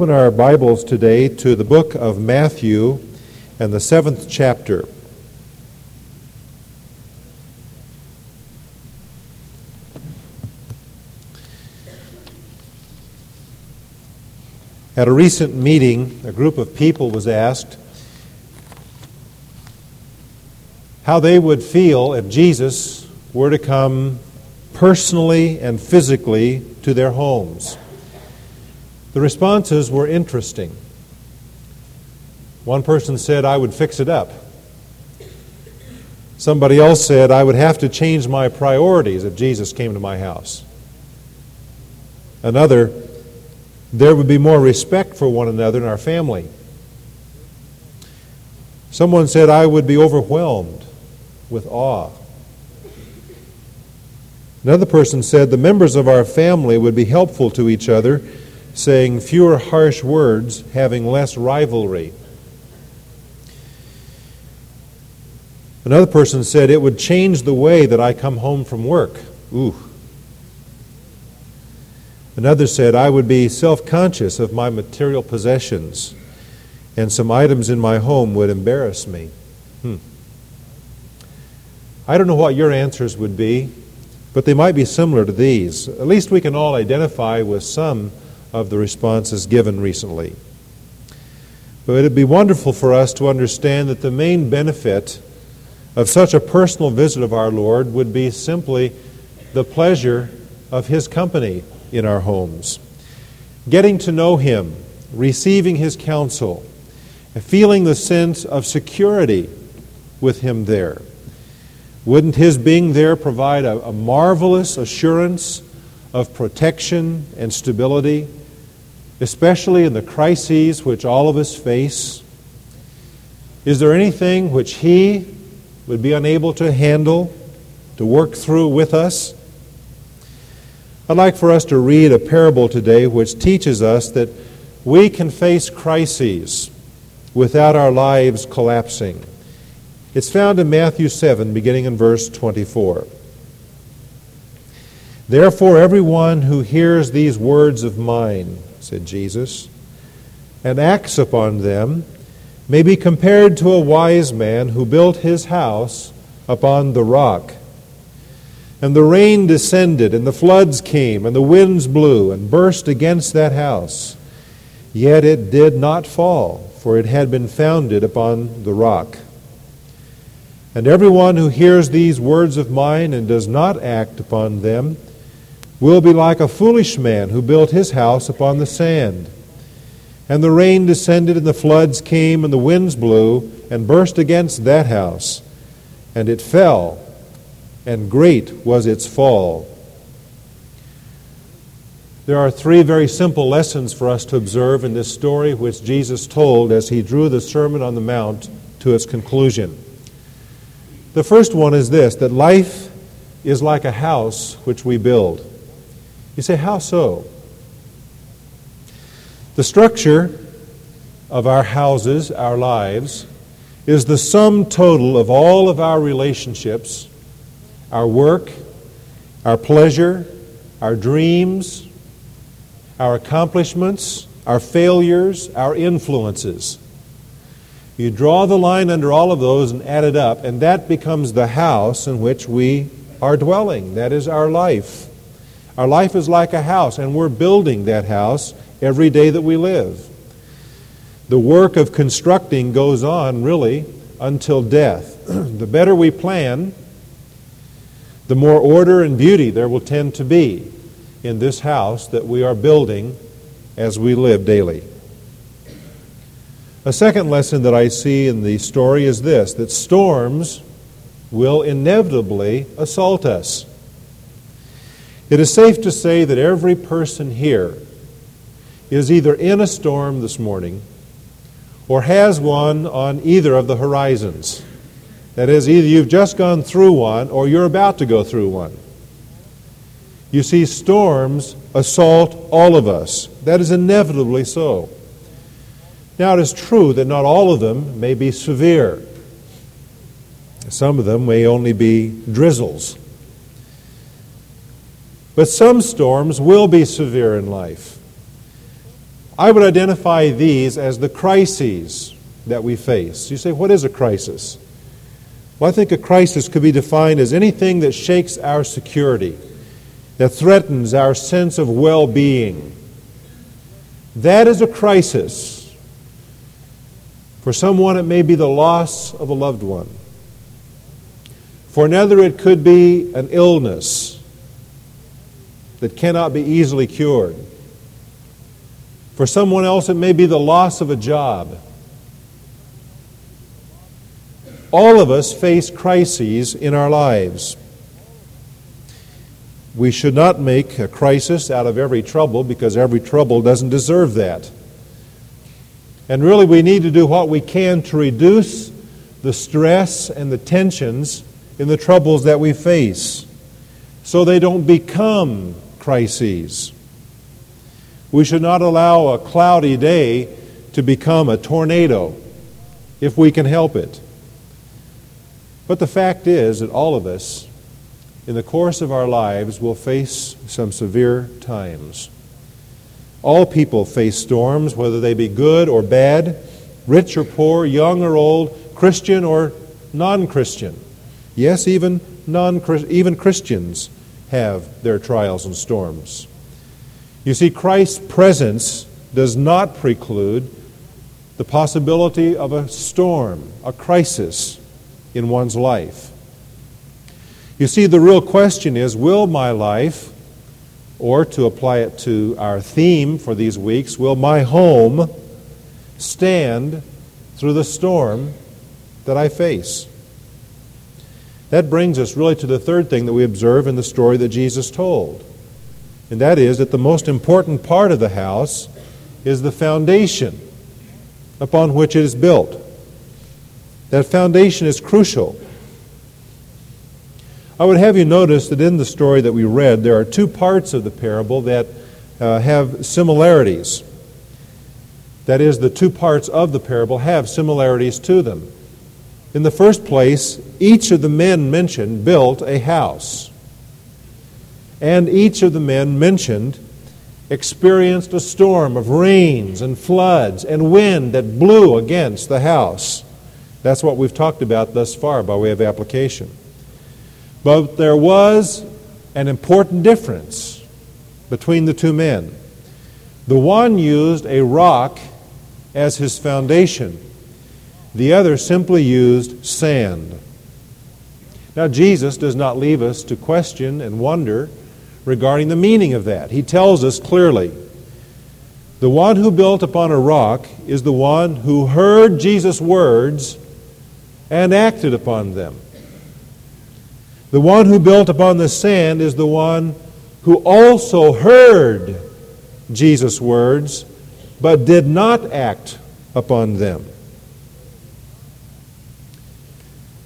Open our Bibles today to the book of Matthew and the seventh chapter. At a recent meeting, a group of people was asked how they would feel if Jesus were to come personally and physically to their homes. The responses were interesting. One person said, I would fix it up. Somebody else said, I would have to change my priorities if Jesus came to my house. Another, there would be more respect for one another in our family. Someone said, I would be overwhelmed with awe. Another person said, the members of our family would be helpful to each other saying fewer harsh words, having less rivalry. Another person said, It would change the way that I come home from work. Ooh. Another said, I would be self conscious of my material possessions, and some items in my home would embarrass me. Hmm. I don't know what your answers would be, but they might be similar to these. At least we can all identify with some of the responses given recently. But it'd be wonderful for us to understand that the main benefit of such a personal visit of our Lord would be simply the pleasure of His company in our homes. Getting to know Him, receiving His counsel, feeling the sense of security with Him there. Wouldn't His being there provide a, a marvelous assurance of protection and stability especially in the crises which all of us face? Is there anything which He would be unable to handle, to work through with us? I'd like for us to read a parable today which teaches us that we can face crises without our lives collapsing. It's found in Matthew 7, beginning in verse 24. Therefore, everyone who hears these words of mine, said Jesus, and acts upon them may be compared to a wise man who built his house upon the rock. And the rain descended, and the floods came, and the winds blew and burst against that house. Yet it did not fall, for it had been founded upon the rock. And everyone who hears these words of mine and does not act upon them will be like a foolish man who built his house upon the sand. And the rain descended, and the floods came, and the winds blew, and burst against that house. And it fell, and great was its fall. There are three very simple lessons for us to observe in this story which Jesus told as he drew the Sermon on the Mount to its conclusion. The first one is this that life is like a house which we build. You say, how so? The structure of our houses, our lives, is the sum total of all of our relationships, our work, our pleasure, our dreams, our accomplishments, our failures, our influences. You draw the line under all of those and add it up, and that becomes the house in which we are dwelling. That is our life. Our life is like a house, and we're building that house every day that we live. The work of constructing goes on really until death. the better we plan, the more order and beauty there will tend to be in this house that we are building as we live daily. A second lesson that I see in the story is this that storms will inevitably assault us. It is safe to say that every person here is either in a storm this morning or has one on either of the horizons. That is, either you've just gone through one or you're about to go through one. You see, storms assault all of us. That is inevitably so. Now, it is true that not all of them may be severe, some of them may only be drizzles. But some storms will be severe in life. I would identify these as the crises that we face. You say, what is a crisis? Well, I think a crisis could be defined as anything that shakes our security, that threatens our sense of well being. That is a crisis. For someone, it may be the loss of a loved one. For another, it could be an illness that cannot be easily cured. For someone else, it may be the loss of a job. All of us face crises in our lives. We should not make a crisis out of every trouble because every trouble doesn't deserve that. And really, we need to do what we can to reduce the stress and the tensions in the troubles that we face so they don't become crises. We should not allow a cloudy day to become a tornado if we can help it. But the fact is that all of us, in the course of our lives, will face some severe times. All people face storms, whether they be good or bad, rich or poor, young or old, Christian or non Christian. Yes, even, non even Christians have their trials and storms. You see, Christ's presence does not preclude the possibility of a storm, a crisis in one's life. You see, the real question is will my life, or to apply it to our theme for these weeks, will my home stand through the storm that I face? That brings us really to the third thing that we observe in the story that Jesus told and that is that the most important part of the house is the foundation upon which it is built. That foundation is crucial. I would have you notice that in the story that we read, there are two parts of the parable that uh, have similarities. That is, the two parts of the parable have similarities to them. In the first place, each of the men mentioned built a house. And each of the men mentioned experienced a storm of rains and floods and wind that blew against the house. That's what we've talked about thus far by way of application. But there was an important difference between the two men. The one used a rock as his foundation, the other simply used sand. Now, Jesus does not leave us to question and wonder regarding the meaning of that. He tells us clearly the one who built upon a rock is the one who heard Jesus' words and acted upon them. The one who built upon the sand is the one who also heard Jesus' words but did not act upon them.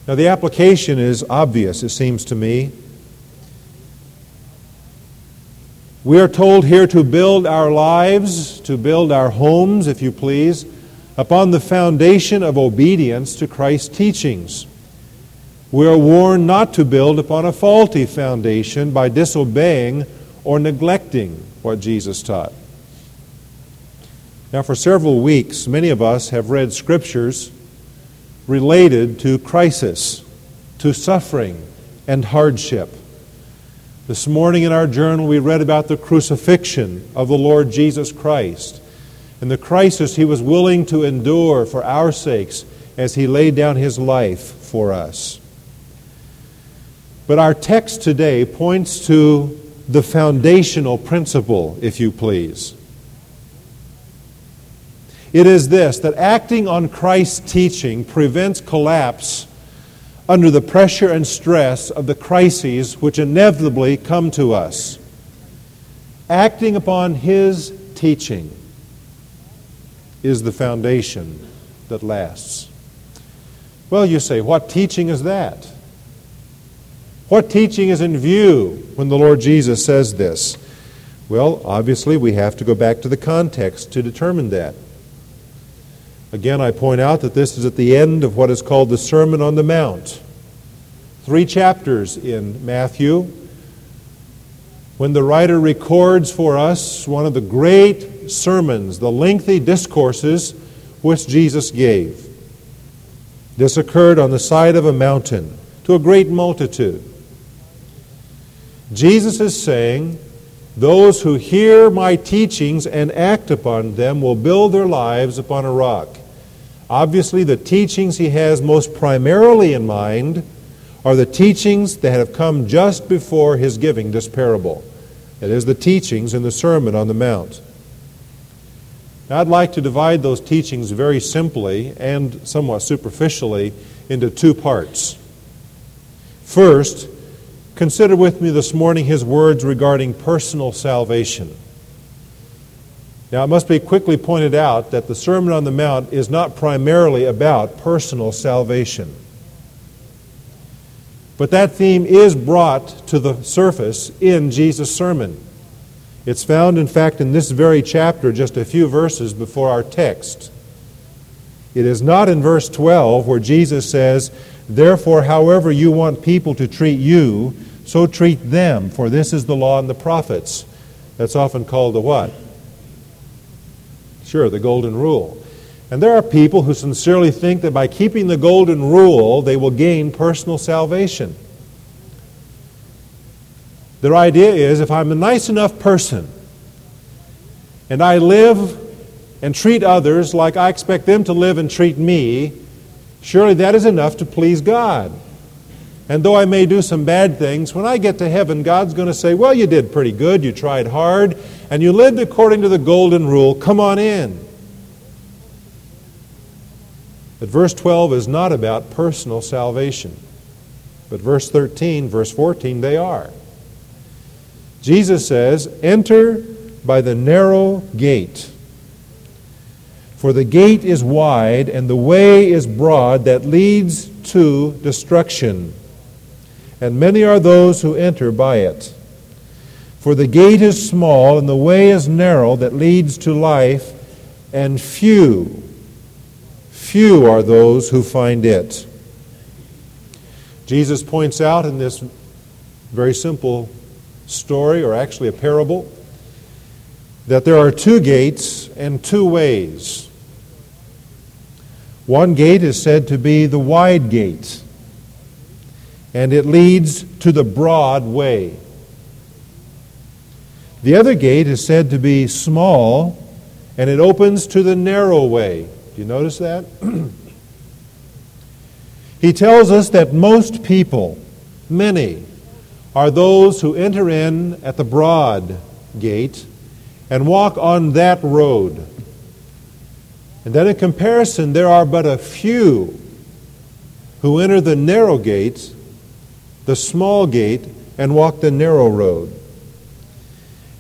Now, the application is obvious, it seems to me. We are told here to build our lives, to build our homes, if you please, upon the foundation of obedience to Christ's teachings. We are warned not to build upon a faulty foundation by disobeying or neglecting what Jesus taught. Now, for several weeks, many of us have read scriptures related to crisis, to suffering and hardship. This morning in our journal, we read about the crucifixion of the Lord Jesus Christ and the crisis he was willing to endure for our sakes as he laid down his life for us. But our text today points to the foundational principle, if you please. It is this that acting on Christ's teaching prevents collapse under the pressure and stress of the crises which inevitably come to us. Acting upon His teaching is the foundation that lasts. Well, you say, what teaching is that? What teaching is in view when the Lord Jesus says this? Well, obviously, we have to go back to the context to determine that. Again, I point out that this is at the end of what is called the Sermon on the Mount. Three chapters in Matthew. When the writer records for us one of the great sermons, the lengthy discourses which Jesus gave. This occurred on the side of a mountain to a great multitude. Jesus is saying, Those who hear my teachings and act upon them will build their lives upon a rock. Obviously, the teachings he has most primarily in mind are the teachings that have come just before his giving this parable. It is the teachings in the Sermon on the Mount. Now, I'd like to divide those teachings very simply and somewhat superficially into two parts. First, consider with me this morning his words regarding personal salvation. Now, it must be quickly pointed out that the Sermon on the Mount is not primarily about personal salvation. But that theme is brought to the surface in Jesus' sermon. It's found, in fact, in this very chapter, just a few verses before our text. It is not in verse 12 where Jesus says, Therefore, however you want people to treat you, so treat them, for this is the law and the prophets. That's often called the what? Sure, the golden rule. And there are people who sincerely think that by keeping the golden rule, they will gain personal salvation. Their idea is if I'm a nice enough person and I live and treat others like I expect them to live and treat me, surely that is enough to please God. And though I may do some bad things, when I get to heaven, God's going to say, Well, you did pretty good, you tried hard, and you lived according to the golden rule. Come on in. But verse 12 is not about personal salvation. But verse 13, verse 14, they are. Jesus says, Enter by the narrow gate. For the gate is wide and the way is broad that leads to destruction, and many are those who enter by it. For the gate is small and the way is narrow that leads to life, and few, few are those who find it. Jesus points out in this very simple story, or actually a parable, that there are two gates and two ways. One gate is said to be the wide gate, and it leads to the broad way. The other gate is said to be small, and it opens to the narrow way. Do you notice that? he tells us that most people, many, are those who enter in at the broad gate and walk on that road. And then in comparison, there are but a few who enter the narrow gate, the small gate, and walk the narrow road.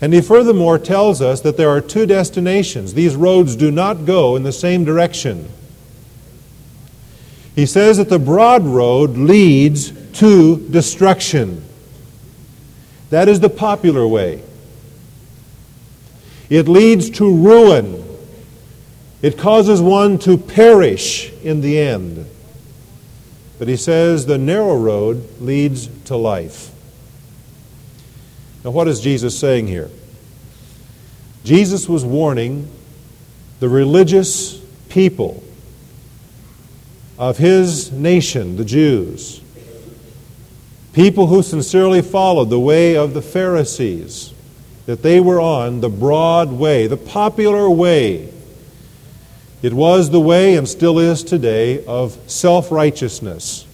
And he furthermore tells us that there are two destinations. These roads do not go in the same direction. He says that the broad road leads to destruction. That is the popular way. It leads to ruin. It causes one to perish in the end. But he says the narrow road leads to life. Now, what is Jesus saying here? Jesus was warning the religious people of his nation, the Jews, People who sincerely followed the way of the Pharisees, that they were on the broad way, the popular way. It was the way and still is today of self righteousness.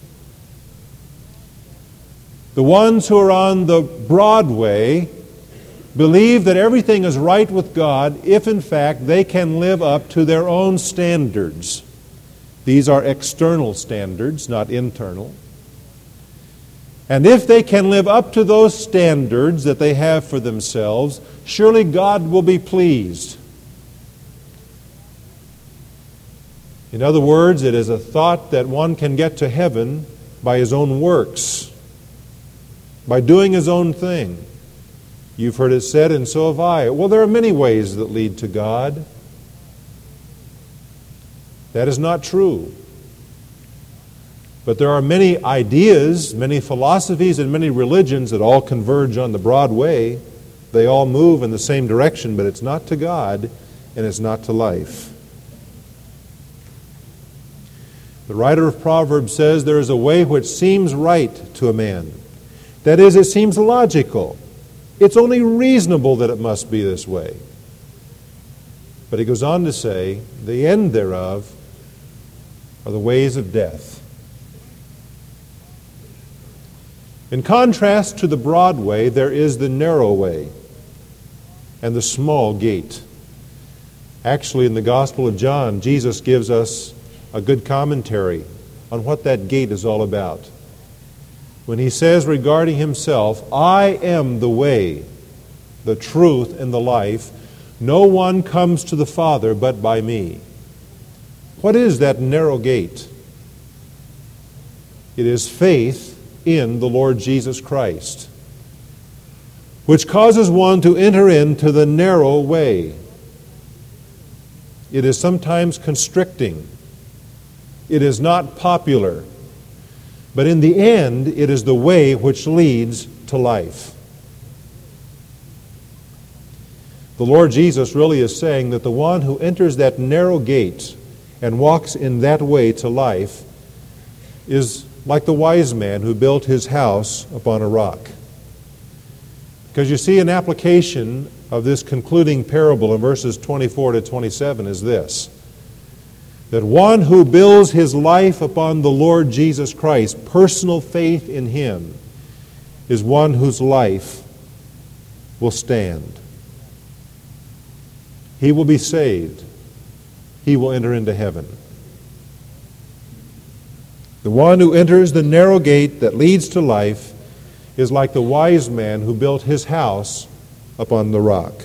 The ones who are on the broad way believe that everything is right with God if, in fact, they can live up to their own standards. These are external standards, not internal. And if they can live up to those standards that they have for themselves, surely God will be pleased. In other words, it is a thought that one can get to heaven by his own works, by doing his own thing. You've heard it said, and so have I. Well, there are many ways that lead to God. That is not true. But there are many ideas, many philosophies, and many religions that all converge on the broad way. They all move in the same direction, but it's not to God. and it's not to life. The writer of Proverbs says there is a way which seems right to a man. That is, it seems logical. It's only reasonable that it must be this way. But he goes on to say, the end thereof are the ways of death. In contrast to the broad way, there is the narrow way and the small gate. Actually, in the Gospel of John, Jesus gives us a good commentary on what that gate is all about. When he says regarding himself, I am the way, the truth, and the life, no one comes to the Father but by me. What is that narrow gate? It is faith in the Lord Jesus Christ, which causes one to enter into the narrow way. It is sometimes constricting, it is not popular, but in the end, it is the way which leads to life. The Lord Jesus really is saying that the one who enters that narrow gate and walks in that way to life is like the wise man who built his house upon a rock. Because you see, an application of this concluding parable in verses 24 to 27 is this that one who builds his life upon the Lord Jesus Christ, personal faith in him, is one whose life will stand. He will be saved. He will enter into heaven. The one who enters the narrow gate that leads to life is like the wise man who built his house upon the rock.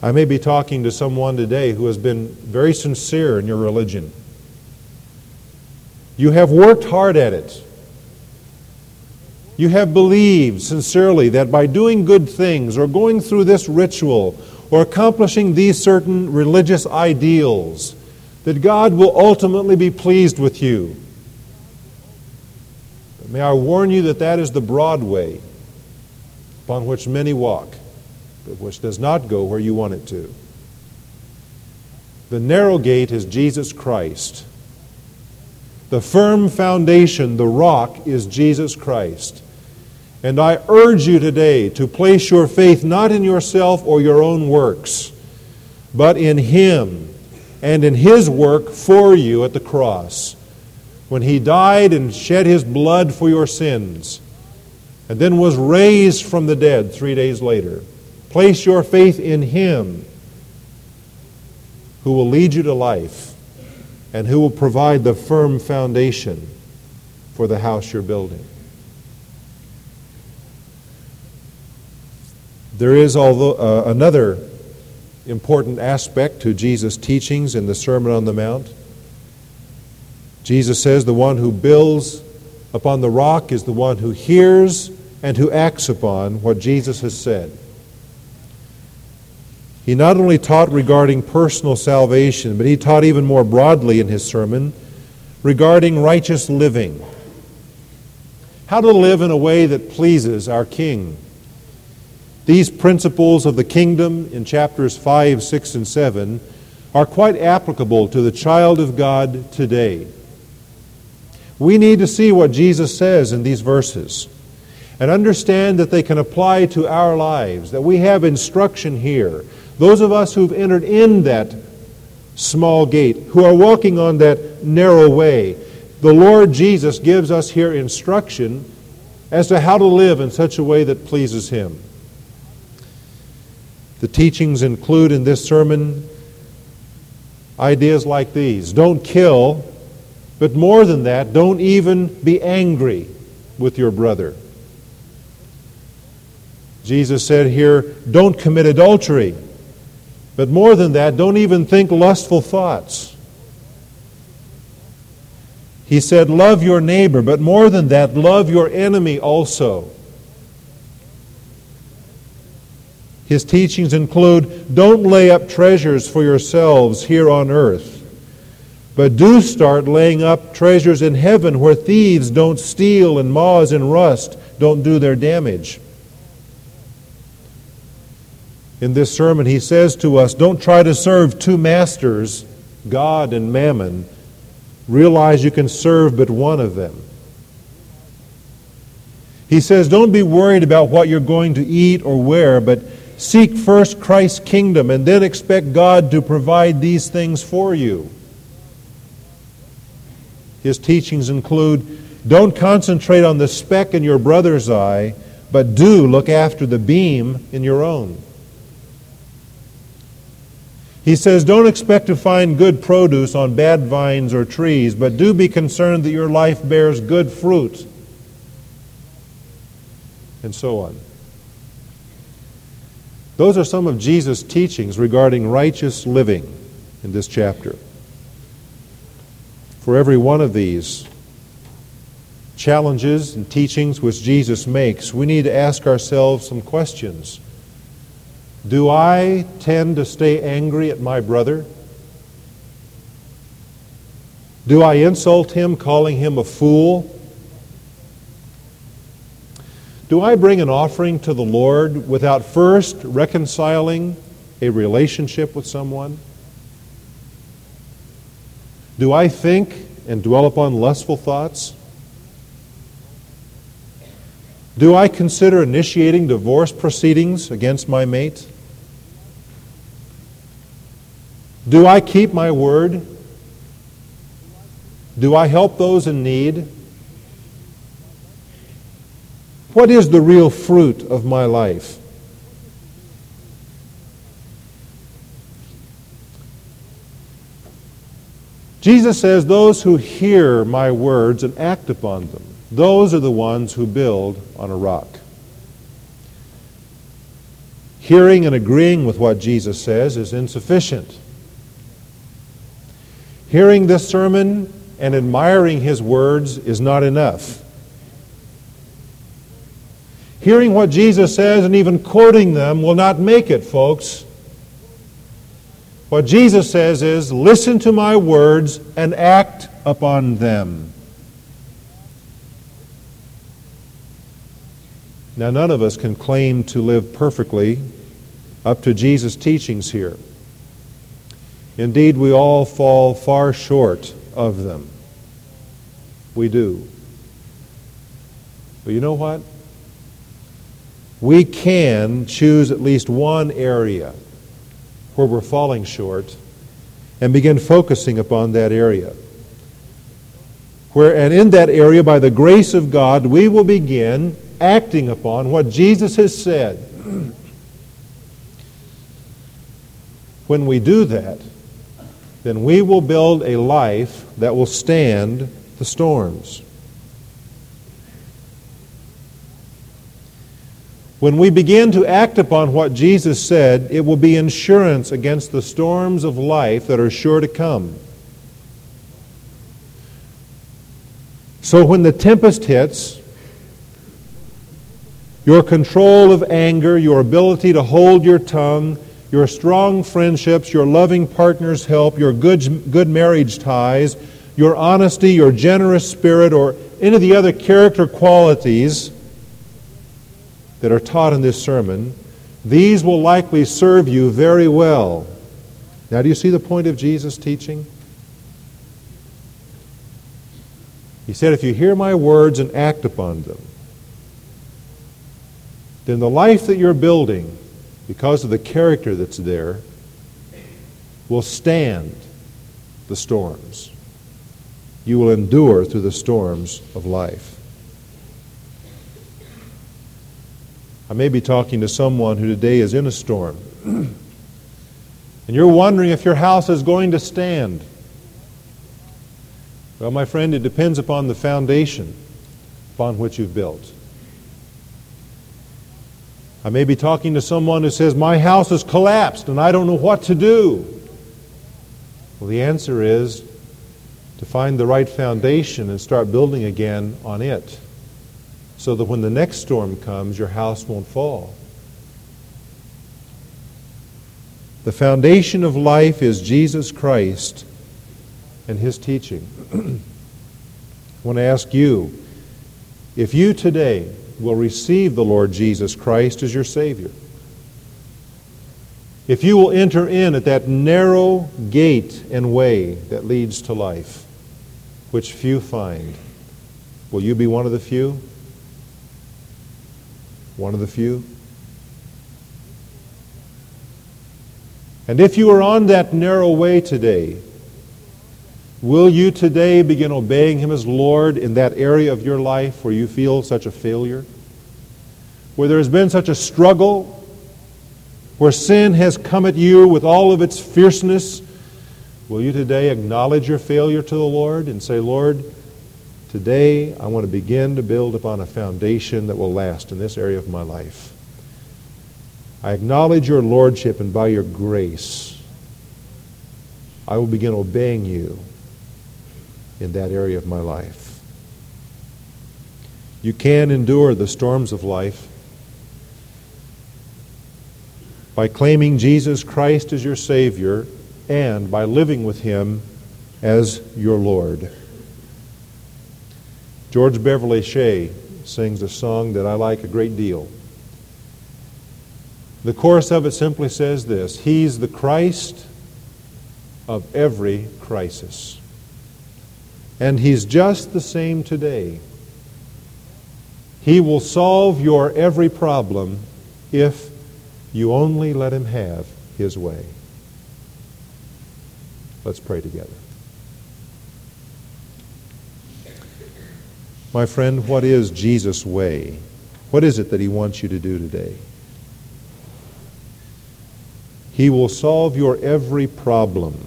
I may be talking to someone today who has been very sincere in your religion. You have worked hard at it. You have believed sincerely that by doing good things or going through this ritual or accomplishing these certain religious ideals, that God will ultimately be pleased with you. But may I warn you that that is the broad way upon which many walk, which does not go where you want it to. The narrow gate is Jesus Christ. The firm foundation, the rock, is Jesus Christ. And I urge you today to place your faith not in yourself or your own works, but in Him and in his work for you at the cross, when he died and shed his blood for your sins, and then was raised from the dead three days later. Place your faith in him who will lead you to life and who will provide the firm foundation for the house you're building. There is although, uh, another important aspect to Jesus' teachings in the Sermon on the Mount. Jesus says, The one who builds upon the rock is the one who hears and who acts upon what Jesus has said. He not only taught regarding personal salvation, but he taught even more broadly in his sermon regarding righteous living. How to live in a way that pleases our King. These principles of the kingdom in chapters 5, 6, and 7 are quite applicable to the child of God today. We need to see what Jesus says in these verses and understand that they can apply to our lives, that we have instruction here. Those of us who've entered in that small gate, who are walking on that narrow way, the Lord Jesus gives us here instruction as to how to live in such a way that pleases Him. The teachings include in this sermon ideas like these don't kill, but more than that, don't even be angry with your brother. Jesus said here, don't commit adultery. But more than that, don't even think lustful thoughts. He said, love your neighbor, but more than that, love your enemy also. His teachings include don't lay up treasures for yourselves here on earth, but do start laying up treasures in heaven where thieves don't steal and moths and rust don't do their damage. In this sermon, he says to us don't try to serve two masters, God and mammon. Realize you can serve but one of them. He says, Don't be worried about what you're going to eat or wear, but seek first Christ's kingdom and then expect God to provide these things for you. His teachings include don't concentrate on the speck in your brother's eye, but do look after the beam in your own. He says, Don't expect to find good produce on bad vines or trees, but do be concerned that your life bears good fruit. And so on. Those are some of Jesus' teachings regarding righteous living in this chapter. For every one of these challenges and teachings which Jesus makes, we need to ask ourselves some questions. Do I tend to stay angry at my brother? Do I insult him, calling him a fool? Do I bring an offering to the Lord without first reconciling a relationship with someone? Do I think and dwell upon lustful thoughts? Do I consider initiating divorce proceedings against my mate? Do I keep my word? Do I help those in need? What is the real fruit of my life? Jesus says, Those who hear my words and act upon them, those are the ones who build on a rock. Hearing and agreeing with what Jesus says is insufficient. Hearing this sermon and admiring his words is not enough. Hearing what Jesus says and even quoting them will not make it, folks. What Jesus says is listen to my words and act upon them. Now, none of us can claim to live perfectly up to Jesus' teachings here. Indeed, we all fall far short of them. We do. But you know what? We can choose at least one area where we're falling short and begin focusing upon that area. Where, and in that area, by the grace of God, we will begin acting upon what Jesus has said. when we do that, then we will build a life that will stand the storms. When we begin to act upon what Jesus said, it will be insurance against the storms of life that are sure to come. So when the tempest hits, your control of anger, your ability to hold your tongue, your strong friendships, your loving partner's help, your good, good marriage ties, your honesty, your generous spirit, or any of the other character qualities that are taught in this sermon, these will likely serve you very well. Now, do you see the point of Jesus' teaching? He said, If you hear my words and act upon them, then the life that you're building because of the character that's there, will stand the storms. You will endure through the storms of life. I may be talking to someone who today is in a storm. and you're wondering if your house is going to stand. Well, my friend, it depends upon the foundation upon which you've built. I may be talking to someone who says, My house has collapsed and I don't know what to do. Well, the answer is to find the right foundation and start building again on it so that when the next storm comes, your house won't fall. The foundation of life is Jesus Christ and his teaching. I want to ask you if you today will receive the Lord Jesus Christ as your Savior. if you will enter in at that narrow gate and way that leads to life, which few find, will you be one of the few? One of the few? And if you are on that narrow way today, will you today begin obeying Him as Lord in that area of your life where you feel such a failure? Where there has been such a struggle where sin has come at you with all of its fierceness, will you today acknowledge your failure to the Lord and say, Lord, today I want to begin to build upon a foundation that will last in this area of my life? I acknowledge your lordship, and by your grace, I will begin obeying you in that area of my life. You can endure the storms of life by claiming Jesus Christ as your Savior and by living with Him as your Lord. George Beverly Shea sings a song that I like a great deal. The chorus of it simply says this He's the Christ of every crisis. And He's just the same today. He will solve your every problem if you only let him have his way. Let's pray together. My friend, what is Jesus' way? What is it that he wants you to do today? He will solve your every problem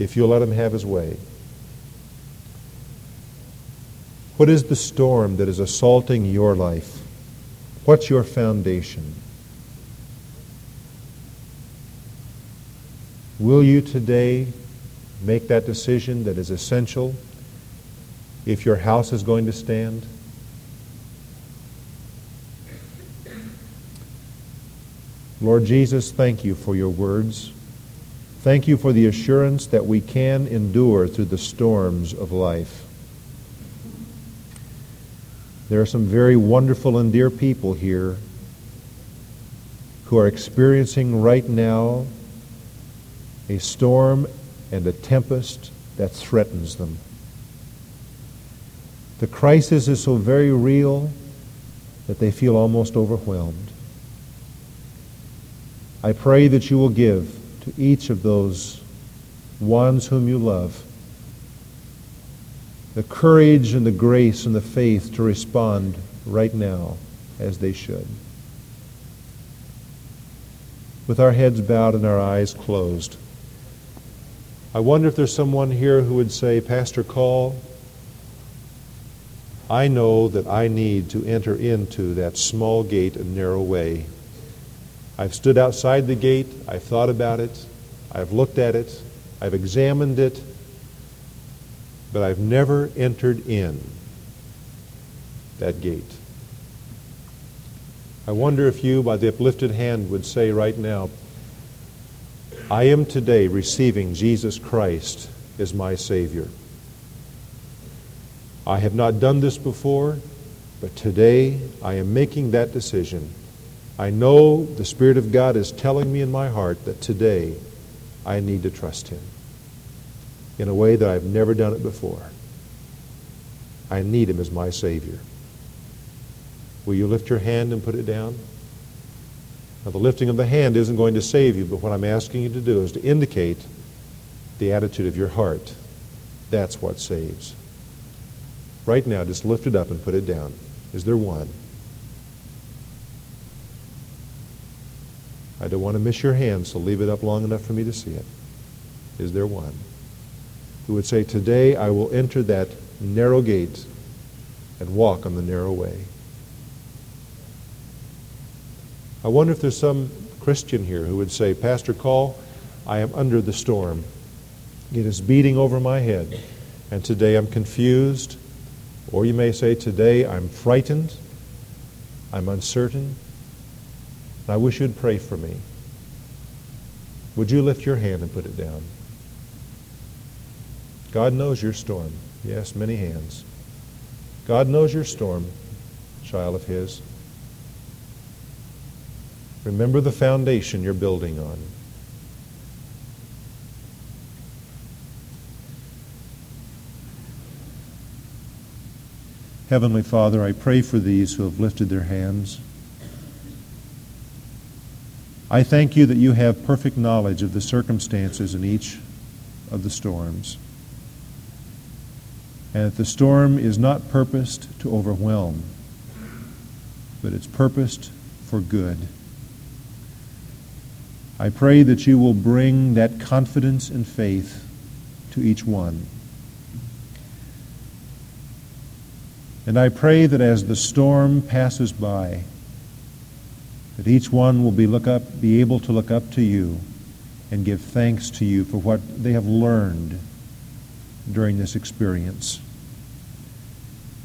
if you'll let him have his way. What is the storm that is assaulting your life? What's your foundation? Will you today make that decision that is essential if your house is going to stand? Lord Jesus, thank you for your words. Thank you for the assurance that we can endure through the storms of life. There are some very wonderful and dear people here who are experiencing right now a storm and a tempest that threatens them. The crisis is so very real that they feel almost overwhelmed. I pray that you will give to each of those ones whom you love the courage and the grace and the faith to respond right now as they should. With our heads bowed and our eyes closed, I wonder if there's someone here who would say, Pastor Call, I know that I need to enter into that small gate and narrow way. I've stood outside the gate, I've thought about it, I've looked at it, I've examined it, but I've never entered in that gate. I wonder if you, by the uplifted hand, would say right now, I am today receiving Jesus Christ as my Savior. I have not done this before, but today I am making that decision. I know the Spirit of God is telling me in my heart that today I need to trust Him in a way that I've never done it before. I need him as my Savior. Will you lift your hand and put it down? Now, the lifting of the hand isn't going to save you, but what I'm asking you to do is to indicate the attitude of your heart. That's what saves. Right now, just lift it up and put it down. Is there one? I don't want to miss your hand, so leave it up long enough for me to see it. Is there one? who would say, Today I will enter that narrow gate and walk on the narrow way. I wonder if there's some Christian here who would say, Pastor Call, I am under the storm. It is beating over my head, and today I'm confused. Or you may say, Today I'm frightened, I'm uncertain, I wish you'd pray for me. Would you lift your hand and put it down? God knows your storm. Yes, many hands. God knows your storm, child of His. Remember the foundation you're building on. Heavenly Father, I pray for these who have lifted their hands. I thank you that you have perfect knowledge of the circumstances in each of the storms, and that the storm is not purposed to overwhelm, but it's purposed for good. I pray that you will bring that confidence and faith to each one. And I pray that as the storm passes by, that each one will be, look up, be able to look up to you and give thanks to you for what they have learned during this experience.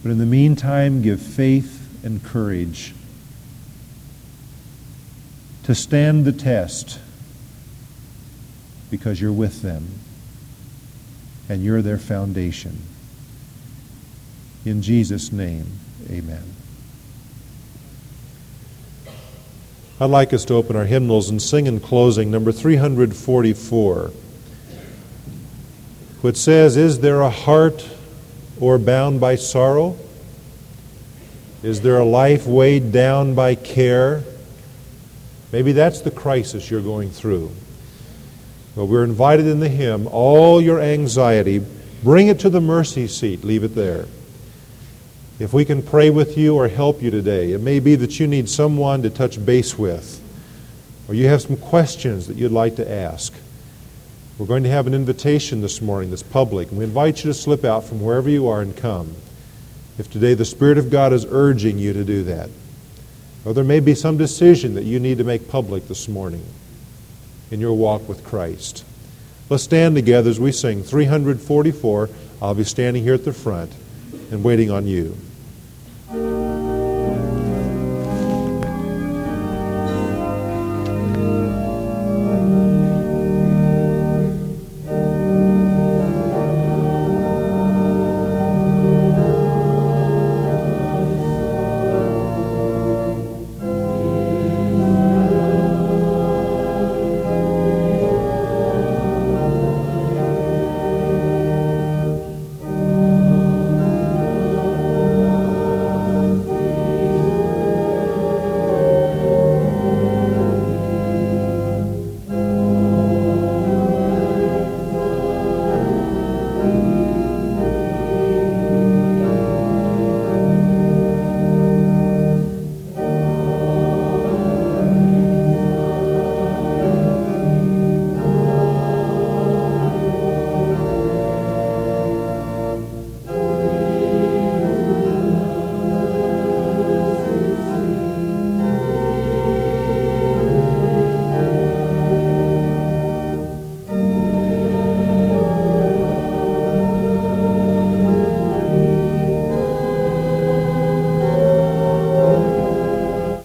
But in the meantime, give faith and courage to stand the test because you're with them and you're their foundation. In Jesus' name, amen. I'd like us to open our hymnals and sing in closing number 344, which says, Is there a heart or bound by sorrow? Is there a life weighed down by care? Maybe that's the crisis you're going through. Well, we're invited in the hymn, all your anxiety, bring it to the mercy seat, leave it there. If we can pray with you or help you today, it may be that you need someone to touch base with, or you have some questions that you'd like to ask. We're going to have an invitation this morning that's public, and we invite you to slip out from wherever you are and come. If today the Spirit of God is urging you to do that, or there may be some decision that you need to make public this morning in your walk with Christ. Let's stand together as we sing 344. I'll be standing here at the front and waiting on you.